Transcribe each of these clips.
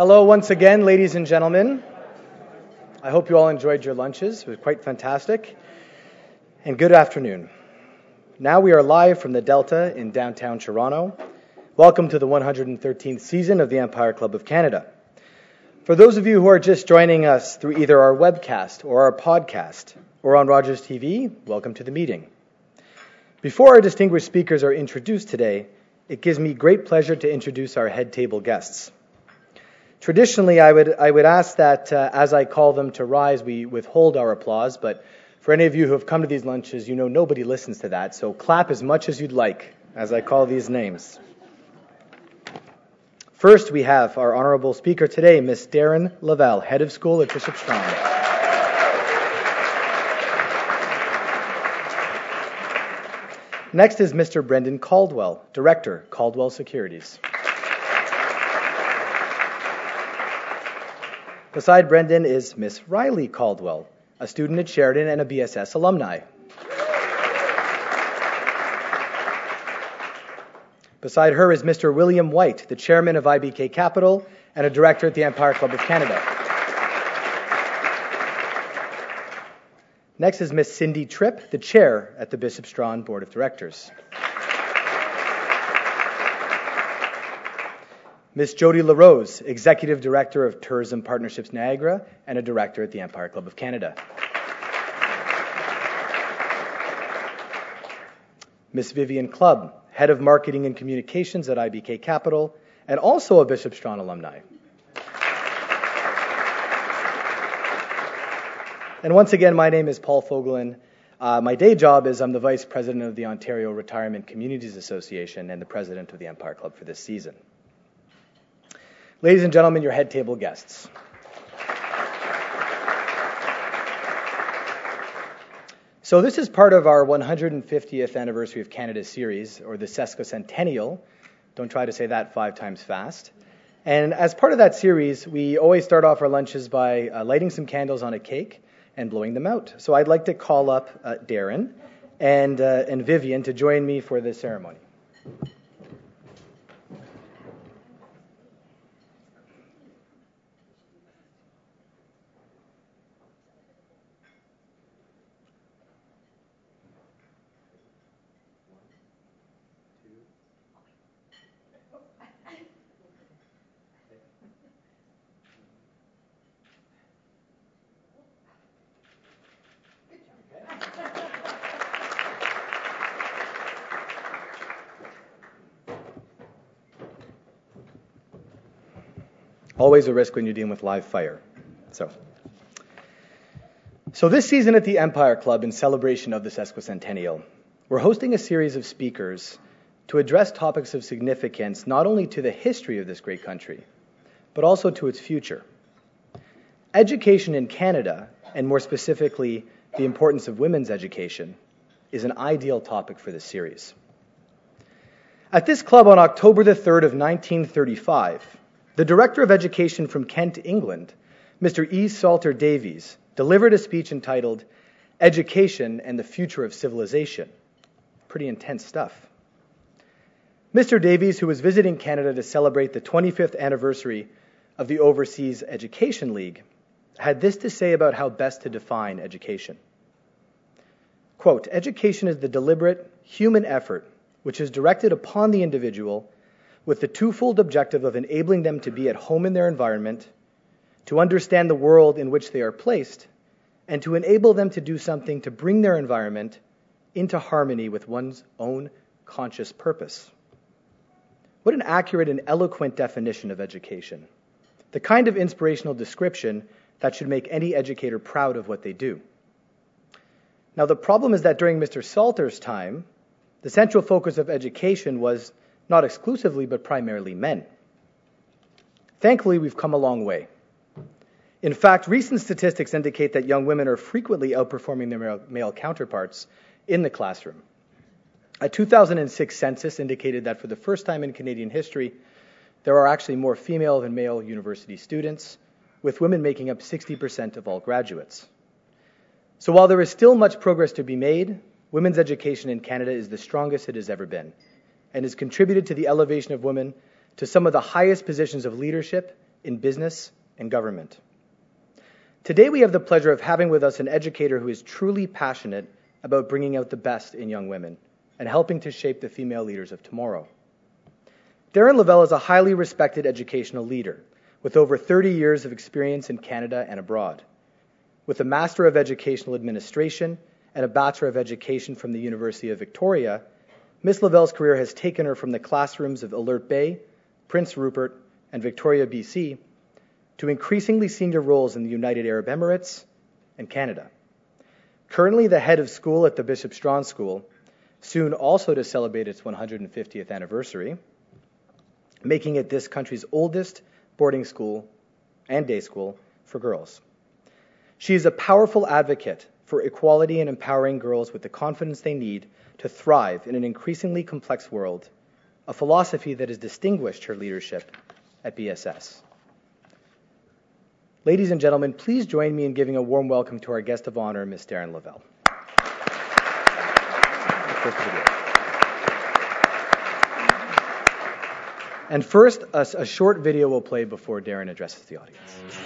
Hello, once again, ladies and gentlemen. I hope you all enjoyed your lunches. It was quite fantastic. And good afternoon. Now we are live from the Delta in downtown Toronto. Welcome to the 113th season of the Empire Club of Canada. For those of you who are just joining us through either our webcast or our podcast or on Rogers TV, welcome to the meeting. Before our distinguished speakers are introduced today, it gives me great pleasure to introduce our head table guests. Traditionally, I would, I would ask that uh, as I call them to rise, we withhold our applause, but for any of you who have come to these lunches, you know nobody listens to that, so clap as much as you'd like as I call these names. First, we have our honorable speaker today, Miss Deryn Lavell, head of school at Bishop Strachan. Next is Mr. Brendan Caldwell, Director, Caldwell Securities. Beside Brendan is Miss Riley Caldwell, a student at Sheridan and a BSS alumni. Beside her is Mr. William White, the chairman of IBK Capital and a director at the Empire Club of Canada. Next is Miss Cindy Tripp, the chair at the Bishop Strachan Board of Directors. Ms. Jody LaRose, Executive Director of Tourism Partnerships Niagara and a Director at the Empire Club of Canada. Ms. Vivian Clubb, Head of Marketing and Communications at IBK Capital and also a Bishop Strachan alumni. And once again, my name is Paul Fogelin. Uh, my day job is I'm the Vice President of the Ontario Retirement Communities Association and the President of the Empire Club for this season. Ladies and gentlemen, your head table guests. So, this is part of our 150th anniversary of Canada series, or the sesquicentennial. Don't try to say that five times fast. And as part of that series, we always start off our lunches by uh, lighting some candles on a cake and blowing them out. So, I'd like to call up uh, Deryn and, uh, and Vivian to join me for this ceremony. Always a risk when you're dealing with live fire. So, so this season at the Empire Club, in celebration of the sesquicentennial, we're hosting a series of speakers to address topics of significance not only to the history of this great country, but also to its future. Education in Canada, and more specifically, the importance of women's education, is an ideal topic for this series. At this club on October the 3rd of 1935, the Director of Education from Kent, England, Mr. E. Salter Davies, delivered a speech entitled Education and the Future of Civilization. Pretty intense stuff. Mr. Davies, who was visiting Canada to celebrate the 25th anniversary of the Overseas Education League, had this to say about how best to define education. Quote, education is the deliberate human effort which is directed upon the individual with the twofold objective of enabling them to be at home in their environment, to understand the world in which they are placed, and to enable them to do something to bring their environment into harmony with one's own conscious purpose. What an accurate and eloquent definition of education. The kind of inspirational description that should make any educator proud of what they do. Now, the problem is that during Mr. Salter's time, the central focus of education was not exclusively, but primarily men. Thankfully, we've come a long way. In fact, recent statistics indicate that young women are frequently outperforming their male counterparts in the classroom. A 2006 census indicated that for the first time in Canadian history, there are actually more female than male university students, with women making up 60% of all graduates. So while there is still much progress to be made, women's education in Canada is the strongest it has ever been and has contributed to the elevation of women to some of the highest positions of leadership in business and government. Today, we have the pleasure of having with us an educator who is truly passionate about bringing out the best in young women and helping to shape the female leaders of tomorrow. Deryn Lavell is a highly respected educational leader with over 30 years of experience in Canada and abroad. With a Master of Educational Administration and a Bachelor of Education from the University of Victoria, Ms. Lavell's career has taken her from the classrooms of Alert Bay, Prince Rupert, and Victoria, BC, to increasingly senior roles in the United Arab Emirates and Canada. Currently the head of school at the Bishop Strachan School, soon also to celebrate its 150th anniversary, making it this country's oldest boarding school and day school for girls. She is a powerful advocate for equality and empowering girls with the confidence they need to thrive in an increasingly complex world, a philosophy that has distinguished her leadership at BSS. Ladies and gentlemen, please join me in giving a warm welcome to our guest of honor, Ms. Deryn Lavell. And first, a, a, short video will play before Deryn addresses the audience.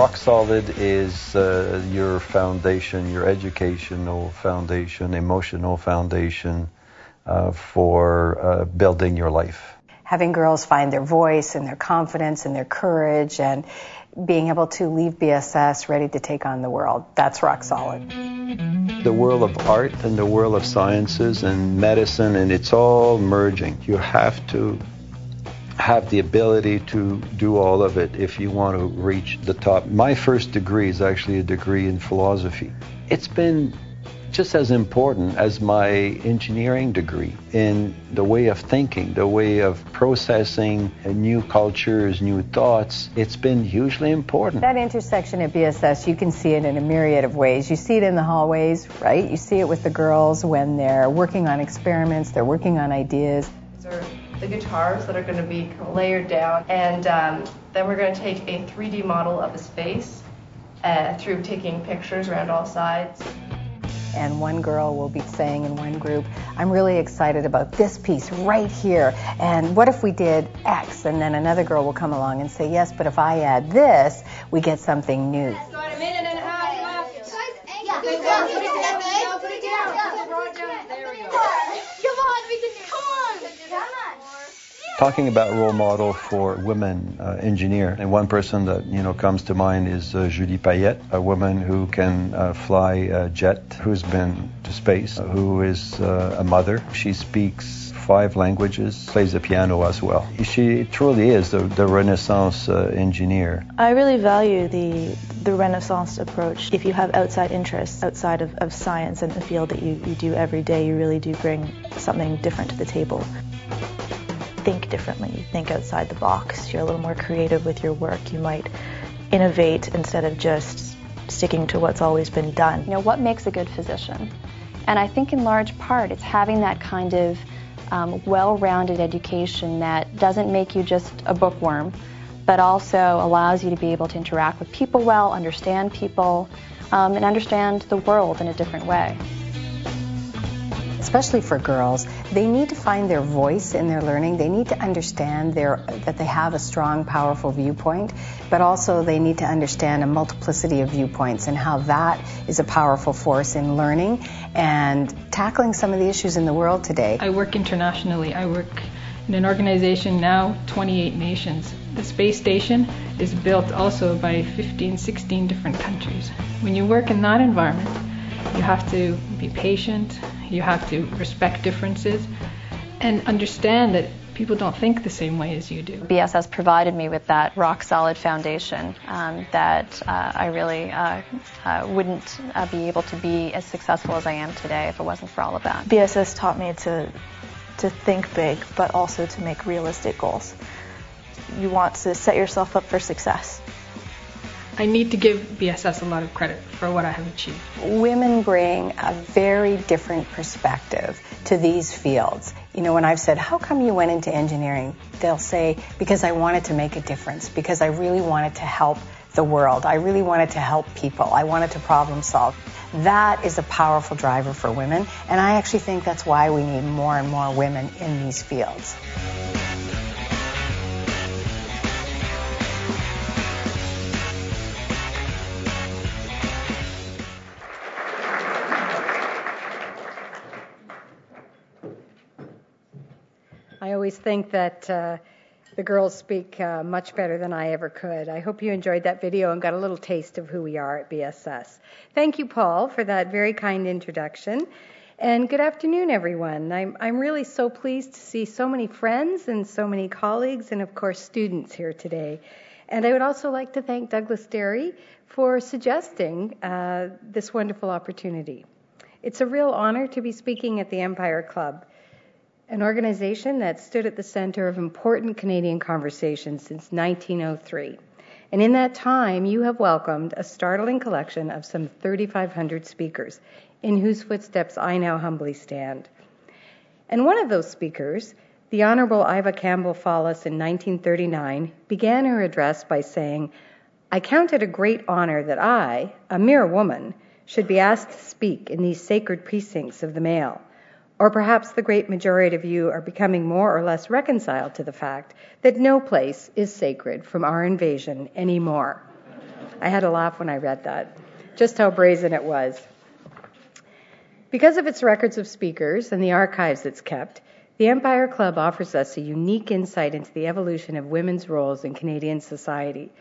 Rock Solid is uh, your foundation, your educational foundation, emotional foundation uh, for uh, building your life. Having girls find their voice and their confidence and their courage and being able to leave BSS ready to take on the world. That's rock solid. The world of art and the world of sciences and medicine, and it's all merging. You have to have the ability to do all of it if you want to reach the top. My first degree is actually a degree in philosophy. It's been just as important as my engineering degree in the way of thinking, the way of processing new cultures, new thoughts. It's been hugely important. That intersection at BSS, you can see it in a myriad of ways. You see it in the hallways, right? You see it with the girls when they're working on experiments, they're working on ideas the guitars that are going to be layered down. And um, then we're going to take a 3D model of his face uh, through taking pictures around all sides. And one girl will be saying in one group, I'm really excited about this piece right here. And what if we did X? And then another girl will come along and say, Yes, but if I add this, we get something new. Talking about role model for women uh, engineer, and one person that you know comes to mind is uh, Julie Payette, a woman who can uh, fly a jet, who's been to space, who is uh, a mother. She speaks five languages, plays the piano as well. She truly is the, the Renaissance uh, engineer. I really value the the Renaissance approach. If you have outside interests outside of, of science and the field that you, you do every day, you really do bring something different to the table think differently, you think outside the box, you're a little more creative with your work, you might innovate instead of just sticking to what's always been done. You know, what makes a good physician? And I think in large part it's having that kind of um, well-rounded education that doesn't make you just a bookworm, but also allows you to be able to interact with people well, understand people, um, and understand the world in a different way especially for girls, they need to find their voice in their learning. They need to understand their, that they have a strong, powerful viewpoint, but also they need to understand a multiplicity of viewpoints and how that is a powerful force in learning and tackling some of the issues in the world today. I work internationally. I work in an organization now 28 nations. The space station is built also by 15, 16 different countries. When you work in that environment, you have to be patient, you have to respect differences, and understand that people don't think the same way as you do. BSS provided me with that rock solid foundation um, that uh, I really uh, uh, wouldn't uh, be able to be as successful as I am today if it wasn't for all of that. BSS taught me to to think big, but also to make realistic goals. You want to set yourself up for success. I need to give BSS a lot of credit for what I have achieved. Women bring a very different perspective to these fields. You know, when I've said, How come you went into engineering? They'll say, Because I wanted to make a difference, because I really wanted to help the world. I really wanted to help people. I wanted to problem solve. That is a powerful driver for women, and I actually think that's why we need more and more women in these fields. Always think that uh, the girls speak uh, much better than I ever could. I hope you enjoyed that video and got a little taste of who we are at BSS. Thank you, Paul, for that very kind introduction. And good afternoon, everyone. I'm, I'm really so pleased to see so many friends and so many colleagues and, of course, students here today. And I would also like to thank Douglas Derry for suggesting uh, this wonderful opportunity. It's a real honor to be speaking at the Empire Club an organization that stood at the center of important Canadian conversations since 1903. And in that time, you have welcomed a startling collection of some 3,500 speakers, in whose footsteps I now humbly stand. And one of those speakers, the Honorable Iva Campbell Fallis in 1939, began her address by saying, I count it a great honor that I, a mere woman, should be asked to speak in these sacred precincts of the male or perhaps the great majority of you are becoming more or less reconciled to the fact that no place is sacred from our invasion anymore. I had a laugh when I read that, just how brazen it was. Because of its records of speakers and the archives it's kept, the Empire Club offers us a unique insight into the evolution of women's roles in Canadian society.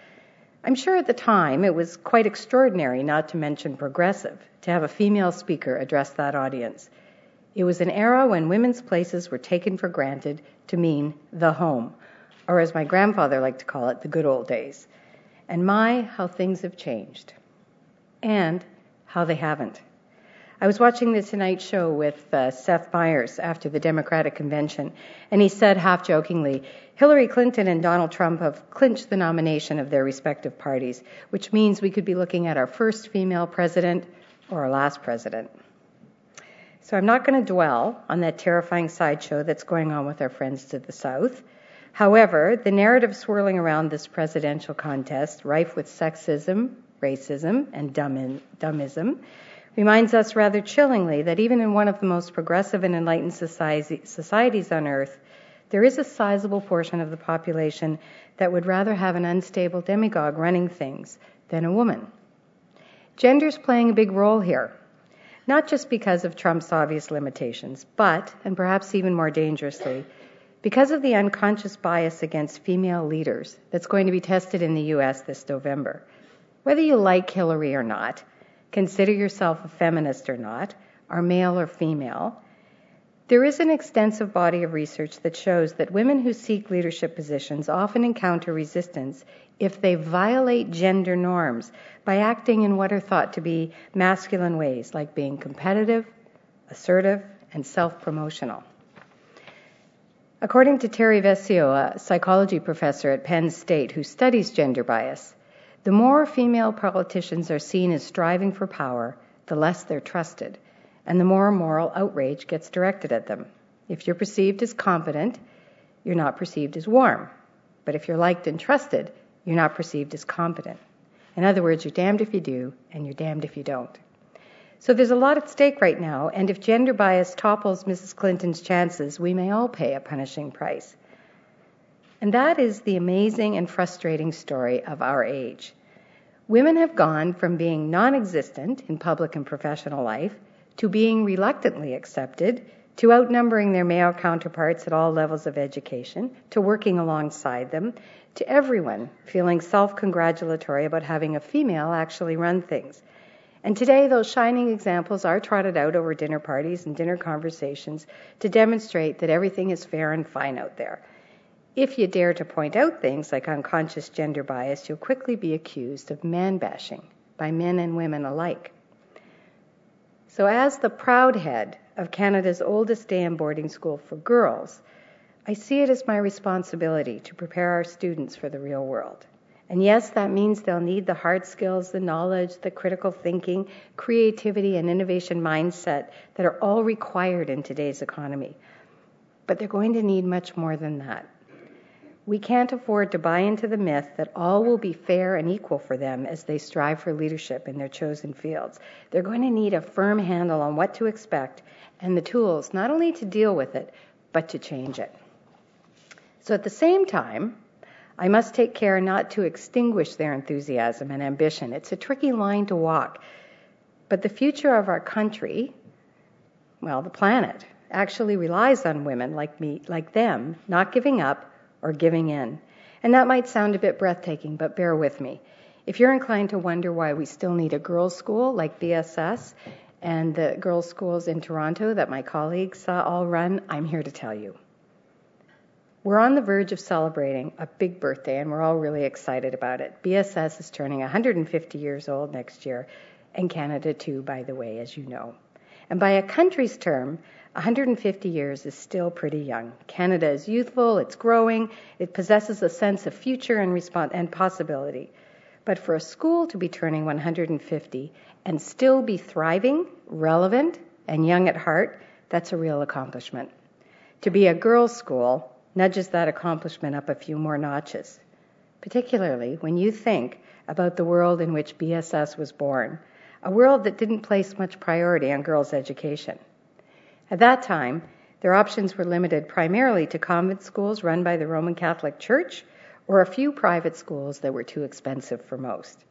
I'm sure at the time it was quite extraordinary, not to mention progressive, to have a female speaker address that audience. It was an era when women's places were taken for granted to mean the home, or as my grandfather liked to call it, the good old days. And my, how things have changed. And how they haven't. I was watching the Tonight Show with uh, Seth Meyers after the Democratic Convention, and he said half jokingly, Hillary Clinton and Donald Trump have clinched the nomination of their respective parties, which means we could be looking at our first female president or our last president. So I'm not going to dwell on that terrifying sideshow that's going on with our friends to the south. However, the narrative swirling around this presidential contest, rife with sexism, racism, and dumbism, reminds us rather chillingly that even in one of the most progressive and enlightened society, societies on earth, there is a sizable portion of the population that would rather have an unstable demagogue running things than a woman. Gender's playing a big role here not just because of Trump's obvious limitations, but, and perhaps even more dangerously, because of the unconscious bias against female leaders that's going to be tested in the U.S. this November. Whether you like Hillary or not, consider yourself a feminist or not, are male or female, there is an extensive body of research that shows that women who seek leadership positions often encounter resistance if they violate gender norms by acting in what are thought to be masculine ways, like being competitive, assertive, and self promotional. According to Terry Vescio, a psychology professor at Penn State who studies gender bias, the more female politicians are seen as striving for power, the less they're trusted, and the more moral outrage gets directed at them. If you're perceived as confident, you're not perceived as warm. But if you're liked and trusted, you're not perceived as competent. In other words, you're damned if you do, and you're damned if you don't. So there's a lot at stake right now, and if gender bias topples Mrs. Clinton's chances, we may all pay a punishing price. And that is the amazing and frustrating story of our age. Women have gone from being non existent in public and professional life to being reluctantly accepted, to outnumbering their male counterparts at all levels of education, to working alongside them, to everyone feeling self congratulatory about having a female actually run things. And today, those shining examples are trotted out over dinner parties and dinner conversations to demonstrate that everything is fair and fine out there. If you dare to point out things like unconscious gender bias, you'll quickly be accused of man bashing by men and women alike. So, as the proud head of Canada's oldest day and boarding school for girls, I see it as my responsibility to prepare our students for the real world. And yes, that means they'll need the hard skills, the knowledge, the critical thinking, creativity, and innovation mindset that are all required in today's economy. But they're going to need much more than that. We can't afford to buy into the myth that all will be fair and equal for them as they strive for leadership in their chosen fields. They're going to need a firm handle on what to expect and the tools not only to deal with it, but to change it. So at the same time, I must take care not to extinguish their enthusiasm and ambition. It's a tricky line to walk. But the future of our country, well, the planet, actually relies on women like me, like them, not giving up or giving in. And that might sound a bit breathtaking, but bear with me. If you're inclined to wonder why we still need a girls' school like BSS and the girls' schools in Toronto that my colleagues saw all run, I'm here to tell you. We're on the verge of celebrating a big birthday, and we're all really excited about it. BSS is turning 150 years old next year, and Canada too, by the way, as you know. And by a country's term, 150 years is still pretty young. Canada is youthful, it's growing, it possesses a sense of future and, and possibility. But for a school to be turning 150 and still be thriving, relevant, and young at heart, that's a real accomplishment. To be a girls' school nudges that accomplishment up a few more notches, particularly when you think about the world in which BSS was born, a world that didn't place much priority on girls' education. At that time, their options were limited primarily to convent schools run by the Roman Catholic Church or a few private schools that were too expensive for most.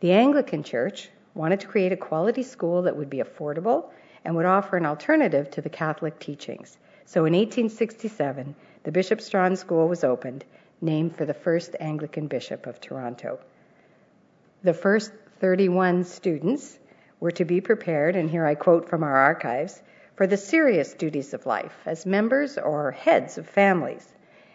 The Anglican Church wanted to create a quality school that would be affordable and would offer an alternative to the Catholic teachings. So in 1867, the Bishop Strachan School was opened, named for the first Anglican bishop of Toronto. The first 31 students were to be prepared, and here I quote from our archives, for the serious duties of life as members or heads of families.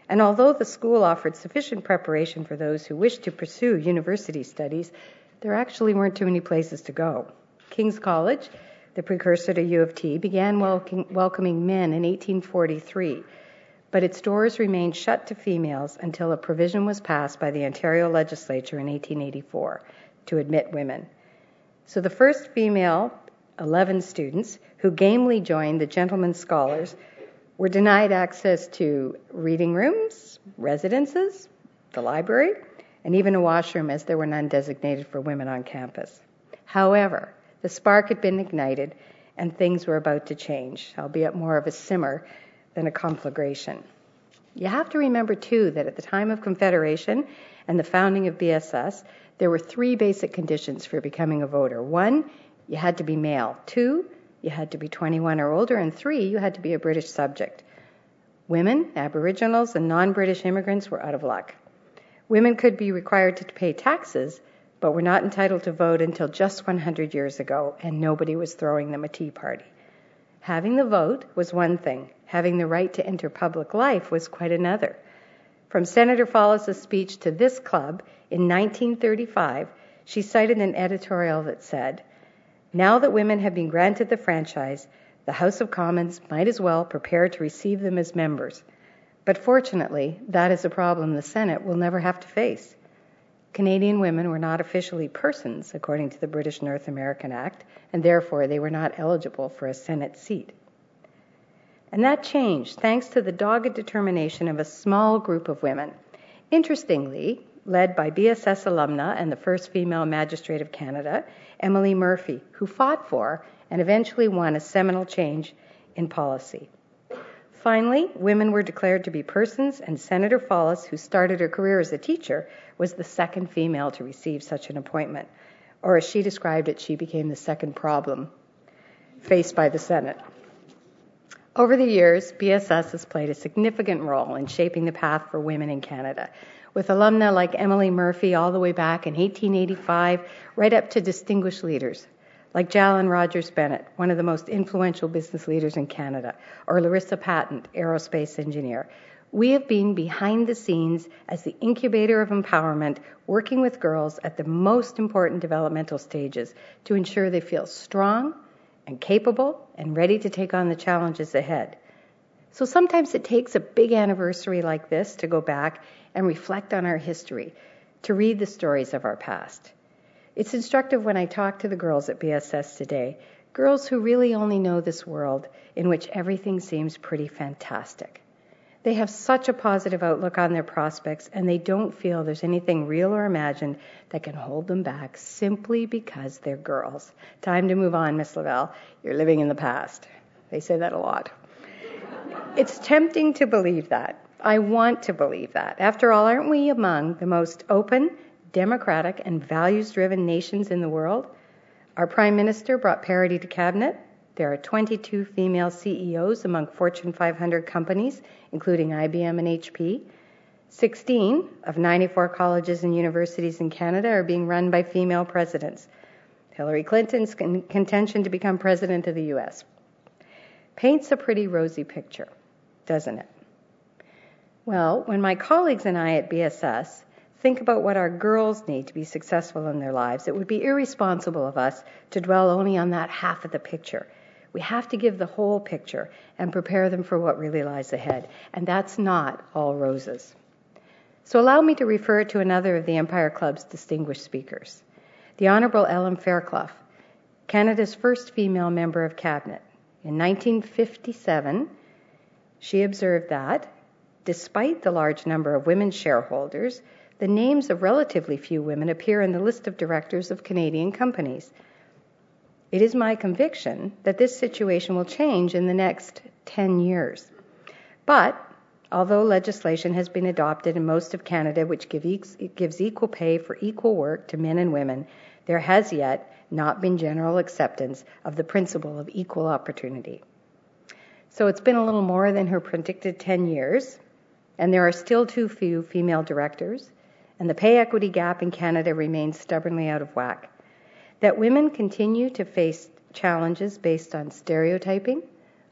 And although the school offered sufficient preparation for those who wished to pursue university studies, there actually weren't too many places to go. King's College, the precursor to U of T, began welcoming men in 1843 but its doors remained shut to females until a provision was passed by the Ontario legislature in 1884 to admit women. So the first female 11 students who gamely joined the Gentlemen Scholars were denied access to reading rooms, residences, the library, and even a washroom as there were none designated for women on campus. However, the spark had been ignited and things were about to change, albeit more of a simmer than a conflagration. You have to remember, too, that at the time of Confederation and the founding of BSS, there were three basic conditions for becoming a voter. One, you had to be male. Two, you had to be 21 or older. And three, you had to be a British subject. Women, Aboriginals, and non British immigrants were out of luck. Women could be required to pay taxes, but were not entitled to vote until just 100 years ago, and nobody was throwing them a tea party. Having the vote was one thing, having the right to enter public life was quite another. From Senator Fallis's speech to this club in 1935, she cited an editorial that said, Now that women have been granted the franchise, the House of Commons might as well prepare to receive them as members. But fortunately, that is a problem the Senate will never have to face. Canadian women were not officially persons, according to the British North American Act, and therefore they were not eligible for a Senate seat. And that changed thanks to the dogged determination of a small group of women. Interestingly, led by BSS alumna and the first female magistrate of Canada, Emily Murphy, who fought for and eventually won a seminal change in policy. Finally, women were declared to be persons, and Senator Fallis, who started her career as a teacher, was the second female to receive such an appointment. Or as she described it, she became the second problem faced by the Senate. Over the years, BSS has played a significant role in shaping the path for women in Canada, with alumna like Emily Murphy all the way back in 1885, right up to distinguished leaders like Jalynn Rogers Bennett, one of the most influential business leaders in Canada, or Larissa Patent, aerospace engineer. We have been behind the scenes as the incubator of empowerment, working with girls at the most important developmental stages to ensure they feel strong and capable and ready to take on the challenges ahead. So sometimes it takes a big anniversary like this to go back and reflect on our history, to read the stories of our past. It's instructive when I talk to the girls at BSS today, girls who really only know this world in which everything seems pretty fantastic. They have such a positive outlook on their prospects, and they don't feel there's anything real or imagined that can hold them back simply because they're girls. Time to move on, Miss Lavell. You're living in the past. They say that a lot. It's tempting to believe that. I want to believe that. After all, aren't we among the most open, democratic, and values driven nations in the world? Our Prime Minister brought parity to Cabinet. There are 22 female CEOs among Fortune 500 companies, including IBM and HP. 16 of 94 colleges and universities in Canada are being run by female presidents. Hillary Clinton's contention to become president of the U.S. paints a pretty rosy picture, doesn't it? Well, when my colleagues and I at BSS think about what our girls need to be successful in their lives, it would be irresponsible of us to dwell only on that half of the picture we have to give the whole picture and prepare them for what really lies ahead. And that's not all roses. So allow me to refer to another of the Empire Club's distinguished speakers, the Honourable Ellen Fairclough, Canada's first female member of Cabinet. In 1957, she observed that, despite the large number of women shareholders, the names of relatively few women appear in the list of directors of Canadian companies. It is my conviction that this situation will change in the next 10 years. But although legislation has been adopted in most of Canada which gives equal pay for equal work to men and women, there has yet not been general acceptance of the principle of equal opportunity. So it's been a little more than her predicted 10 years, and there are still too few female directors, and the pay equity gap in Canada remains stubbornly out of whack that women continue to face challenges based on stereotyping,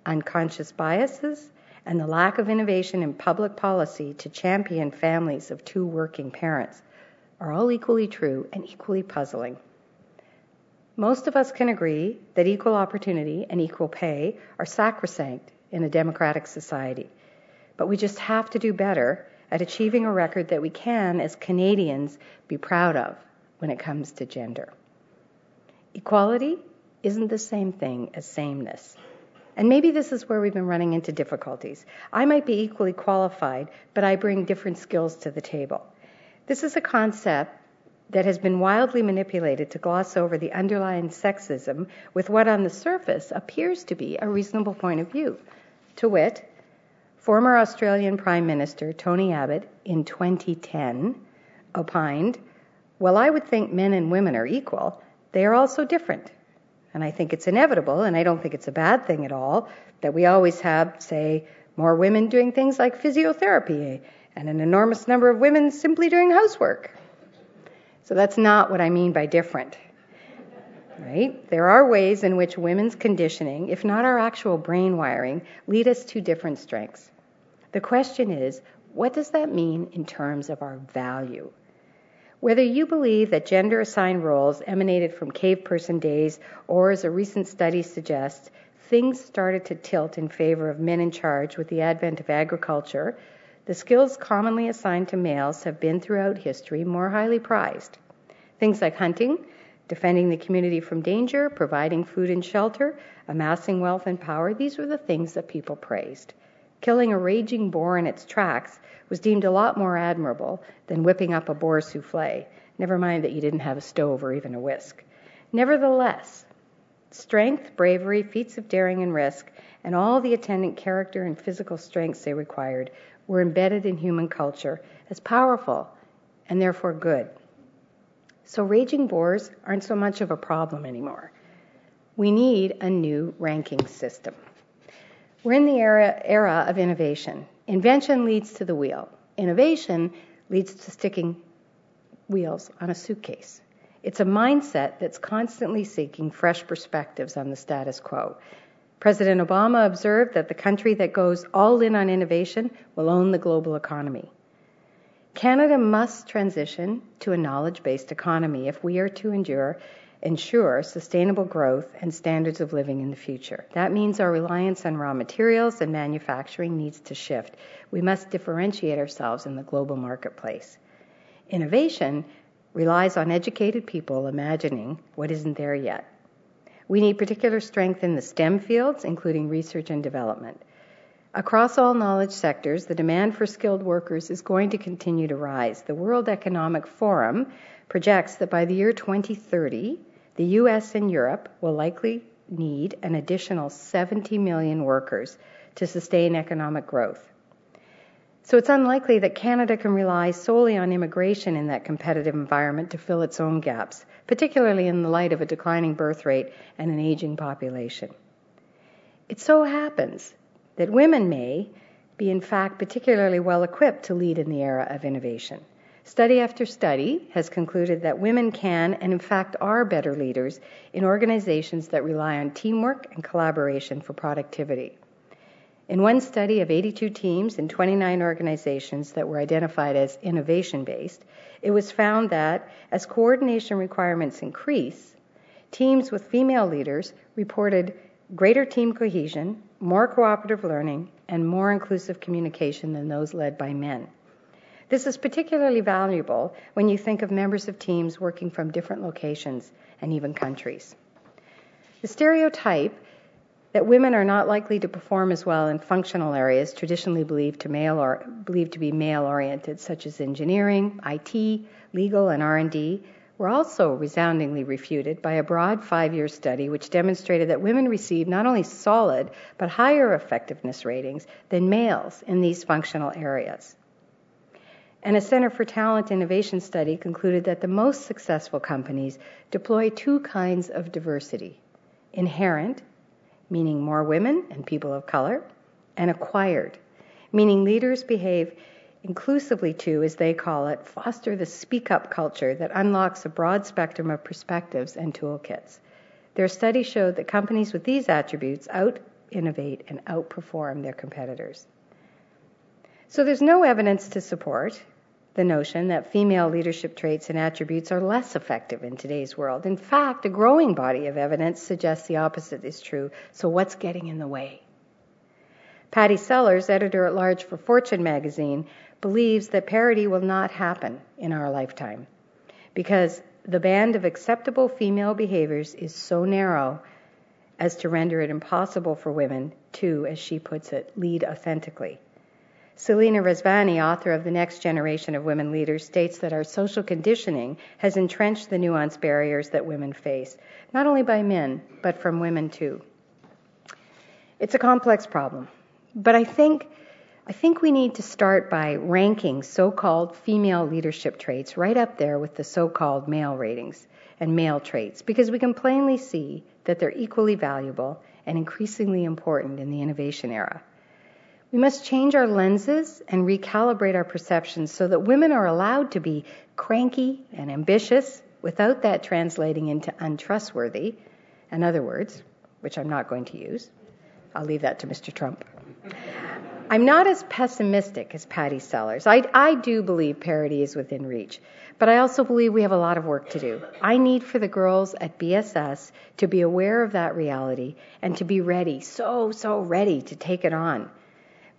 unconscious biases, and the lack of innovation in public policy to champion families of two working parents are all equally true and equally puzzling. Most of us can agree that equal opportunity and equal pay are sacrosanct in a democratic society, but we just have to do better at achieving a record that we can, as Canadians, be proud of when it comes to gender. Equality isn't the same thing as sameness. And maybe this is where we've been running into difficulties. I might be equally qualified, but I bring different skills to the table. This is a concept that has been wildly manipulated to gloss over the underlying sexism with what on the surface appears to be a reasonable point of view. To wit, former Australian Prime Minister Tony Abbott in 2010 opined, Well, I would think men and women are equal, they are also different. And I think it's inevitable, and I don't think it's a bad thing at all, that we always have, say, more women doing things like physiotherapy and an enormous number of women simply doing housework. So that's not what I mean by different. Right? There are ways in which women's conditioning, if not our actual brain wiring, lead us to different strengths. The question is, what does that mean in terms of our value? Whether you believe that gender assigned roles emanated from cave person days, or as a recent study suggests, things started to tilt in favor of men in charge with the advent of agriculture, the skills commonly assigned to males have been throughout history more highly prized. Things like hunting, defending the community from danger, providing food and shelter, amassing wealth and power, these were the things that people praised. Killing a raging boar in its tracks was deemed a lot more admirable than whipping up a boar souffle, never mind that you didn't have a stove or even a whisk. Nevertheless, strength, bravery, feats of daring and risk, and all the attendant character and physical strengths they required were embedded in human culture as powerful and therefore good. So raging boars aren't so much of a problem anymore. We need a new ranking system. We're in the era, era of innovation. Invention leads to the wheel. Innovation leads to sticking wheels on a suitcase. It's a mindset that's constantly seeking fresh perspectives on the status quo. President Obama observed that the country that goes all in on innovation will own the global economy. Canada must transition to a knowledge based economy if we are to endure ensure sustainable growth and standards of living in the future. That means our reliance on raw materials and manufacturing needs to shift. We must differentiate ourselves in the global marketplace. Innovation relies on educated people imagining what isn't there yet. We need particular strength in the STEM fields, including research and development. Across all knowledge sectors, the demand for skilled workers is going to continue to rise. The World Economic Forum projects that by the year 2030, the US and Europe will likely need an additional 70 million workers to sustain economic growth. So it's unlikely that Canada can rely solely on immigration in that competitive environment to fill its own gaps, particularly in the light of a declining birth rate and an aging population. It so happens that women may be, in fact, particularly well equipped to lead in the era of innovation. Study after study has concluded that women can and, in fact, are better leaders in organizations that rely on teamwork and collaboration for productivity. In one study of 82 teams in 29 organizations that were identified as innovation based, it was found that as coordination requirements increase, teams with female leaders reported greater team cohesion, more cooperative learning, and more inclusive communication than those led by men. This is particularly valuable when you think of members of teams working from different locations and even countries. The stereotype that women are not likely to perform as well in functional areas traditionally believed to, male or, believed to be male oriented such as engineering, IT, legal and R&D were also resoundingly refuted by a broad 5-year study which demonstrated that women receive not only solid but higher effectiveness ratings than males in these functional areas. And a Center for Talent Innovation study concluded that the most successful companies deploy two kinds of diversity inherent, meaning more women and people of color, and acquired, meaning leaders behave inclusively to, as they call it, foster the speak up culture that unlocks a broad spectrum of perspectives and toolkits. Their study showed that companies with these attributes out innovate and outperform their competitors. So there's no evidence to support the notion that female leadership traits and attributes are less effective in today's world. In fact, a growing body of evidence suggests the opposite is true. So what's getting in the way? Pattie Sellers, editor at large for Fortune magazine, believes that parity will not happen in our lifetime because the band of acceptable female behaviors is so narrow as to render it impossible for women to, as she puts it, lead authentically. Selena Rezvani, author of The Next Generation of Women Leaders, states that our social conditioning has entrenched the nuanced barriers that women face, not only by men, but from women too. It's a complex problem, but I think I think we need to start by ranking so called female leadership traits right up there with the so called male ratings and male traits because we can plainly see that they're equally valuable and increasingly important in the innovation era. We must change our lenses and recalibrate our perceptions so that women are allowed to be cranky and ambitious without that translating into untrustworthy, in other words, which I'm not going to use. I'll leave that to Mr. Trump. I'm not as pessimistic as Pattie Sellers. I, I do believe parity is within reach, but I also believe we have a lot of work to do. I need for the girls at BSS to be aware of that reality and to be ready, so, so ready to take it on.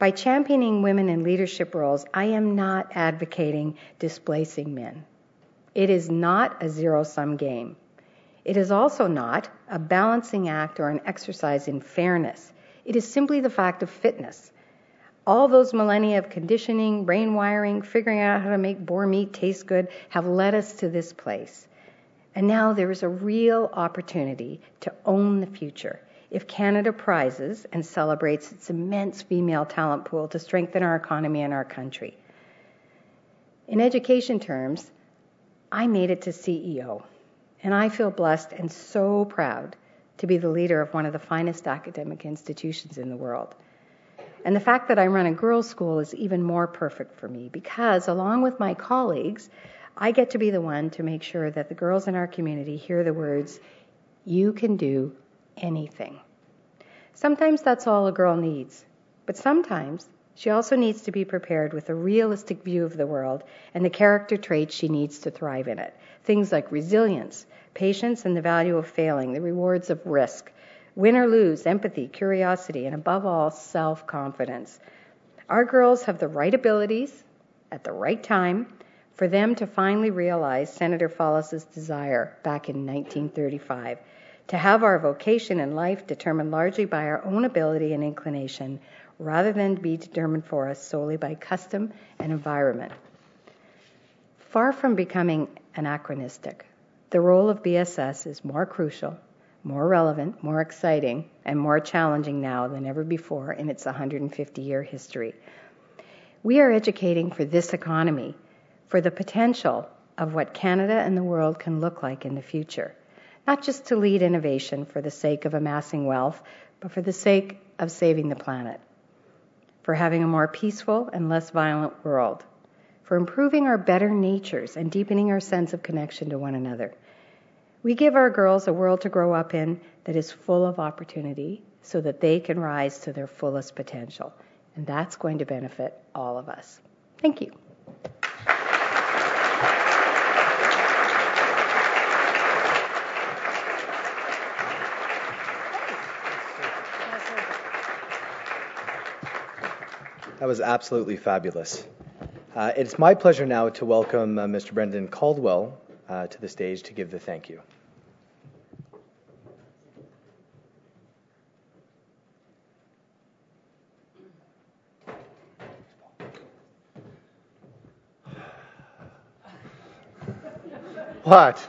By championing women in leadership roles, I am not advocating displacing men. It is not a zero sum game. It is also not a balancing act or an exercise in fairness. It is simply the fact of fitness. All those millennia of conditioning, brain wiring, figuring out how to make boar meat taste good have led us to this place. And now there is a real opportunity to own the future if Canada prizes and celebrates its immense female talent pool to strengthen our economy and our country. In education terms, I made it to CEO, and I feel blessed and so proud to be the leader of one of the finest academic institutions in the world. And the fact that I run a girls' school is even more perfect for me because, along with my colleagues, I get to be the one to make sure that the girls in our community hear the words, You can do anything. Sometimes that's all a girl needs, but sometimes She also needs to be prepared with a realistic view of the world and the character traits she needs to thrive in it. Things like resilience, patience, and the value of failing, the rewards of risk, win or lose, empathy, curiosity, and above all, self confidence. Our girls have the right abilities at the right time for them to finally realize Senator Fallis's desire back in 1935 to have our vocation in life determined largely by our own ability and inclination rather than be determined for us solely by custom and environment. Far from becoming anachronistic, the role of BSS is more crucial, more relevant, more exciting, and more challenging now than ever before in its 150 year history. We are educating for this economy, for the potential of what Canada and the world can look like in the future not just to lead innovation for the sake of amassing wealth, but for the sake of saving the planet, for having a more peaceful and less violent world, for improving our better natures and deepening our sense of connection to one another. We give our girls a world to grow up in that is full of opportunity so that they can rise to their fullest potential. And that's going to benefit all of us. Thank you. That was absolutely fabulous. Uh, it's my pleasure now to welcome uh, Mr. Brendan Caldwell uh, to the stage to give the thank you. What?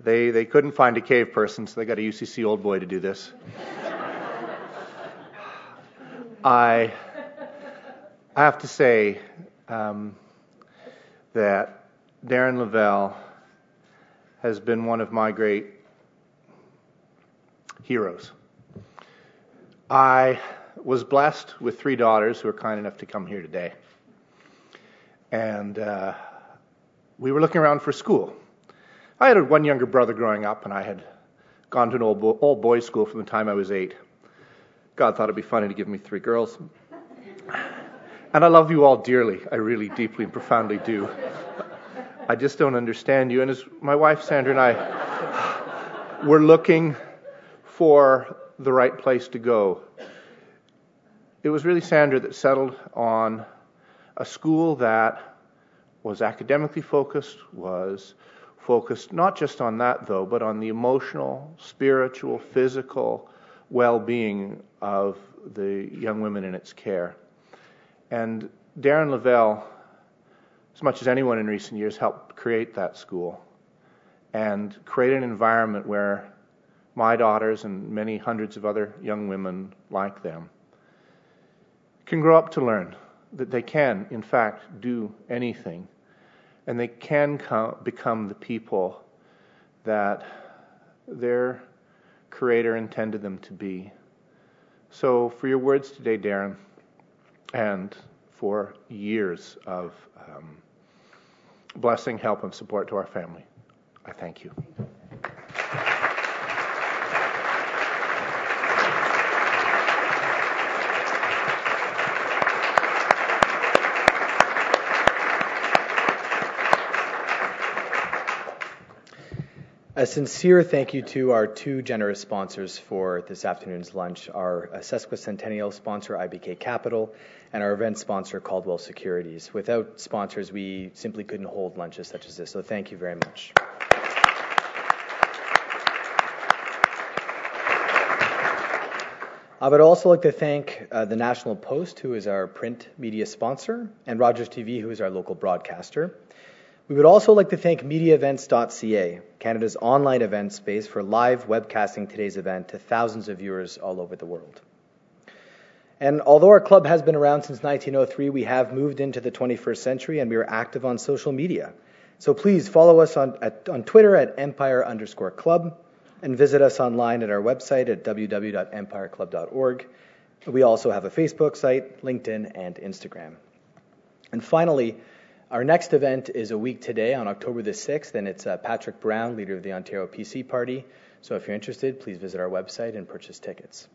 They, they couldn't find a cave person, so they got a UCC old boy to do this. I, I have to say um, that Deryn Lavell has been one of my great heroes. I was blessed with three daughters who are kind enough to come here today. And uh, we were looking around for school. I had one younger brother growing up, and I had gone to an old, old boys' school from the time I was eight. God thought it'd be funny to give me three girls. And I love you all dearly. I really deeply and profoundly do. I just don't understand you. And as my wife Sandra and I were looking for the right place to go, it was really Sandra that settled on a school that was academically focused, was focused not just on that though, but on the emotional, spiritual, physical well being of the young women in its care. And Deryn Lavell, as much as anyone in recent years, helped create that school and create an environment where my daughters and many hundreds of other young women like them can grow up to learn that they can, in fact, do anything and they can come, become the people that their Creator intended them to be. So, for your words today, Deryn, and for years of um, blessing, help, and support to our family, I thank you. A sincere thank you to our two generous sponsors for this afternoon's lunch our sesquicentennial sponsor, IBK Capital, and our event sponsor, Caldwell Securities. Without sponsors, we simply couldn't hold lunches such as this, so thank you very much. I would also like to thank uh, the National Post, who is our print media sponsor, and Rogers TV, who is our local broadcaster. We would also like to thank MediaEvents.ca, Canada's online event space for live webcasting today's event to thousands of viewers all over the world. And although our club has been around since 1903, we have moved into the 21st century and we are active on social media. So please follow us on, at, on Twitter at empire underscore club and visit us online at our website at www.empireclub.org. We also have a Facebook site, LinkedIn, and Instagram. And finally, our next event is a week today on October the 6th, and it's uh, Patrick Brown, leader of the Ontario PC Party. So if you're interested, please visit our website and purchase tickets.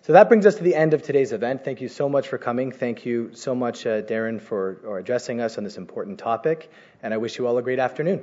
So that brings us to the end of today's event. Thank you so much for coming. Thank you so much, uh, Deryn, for addressing us on this important topic. And I wish you all a great afternoon.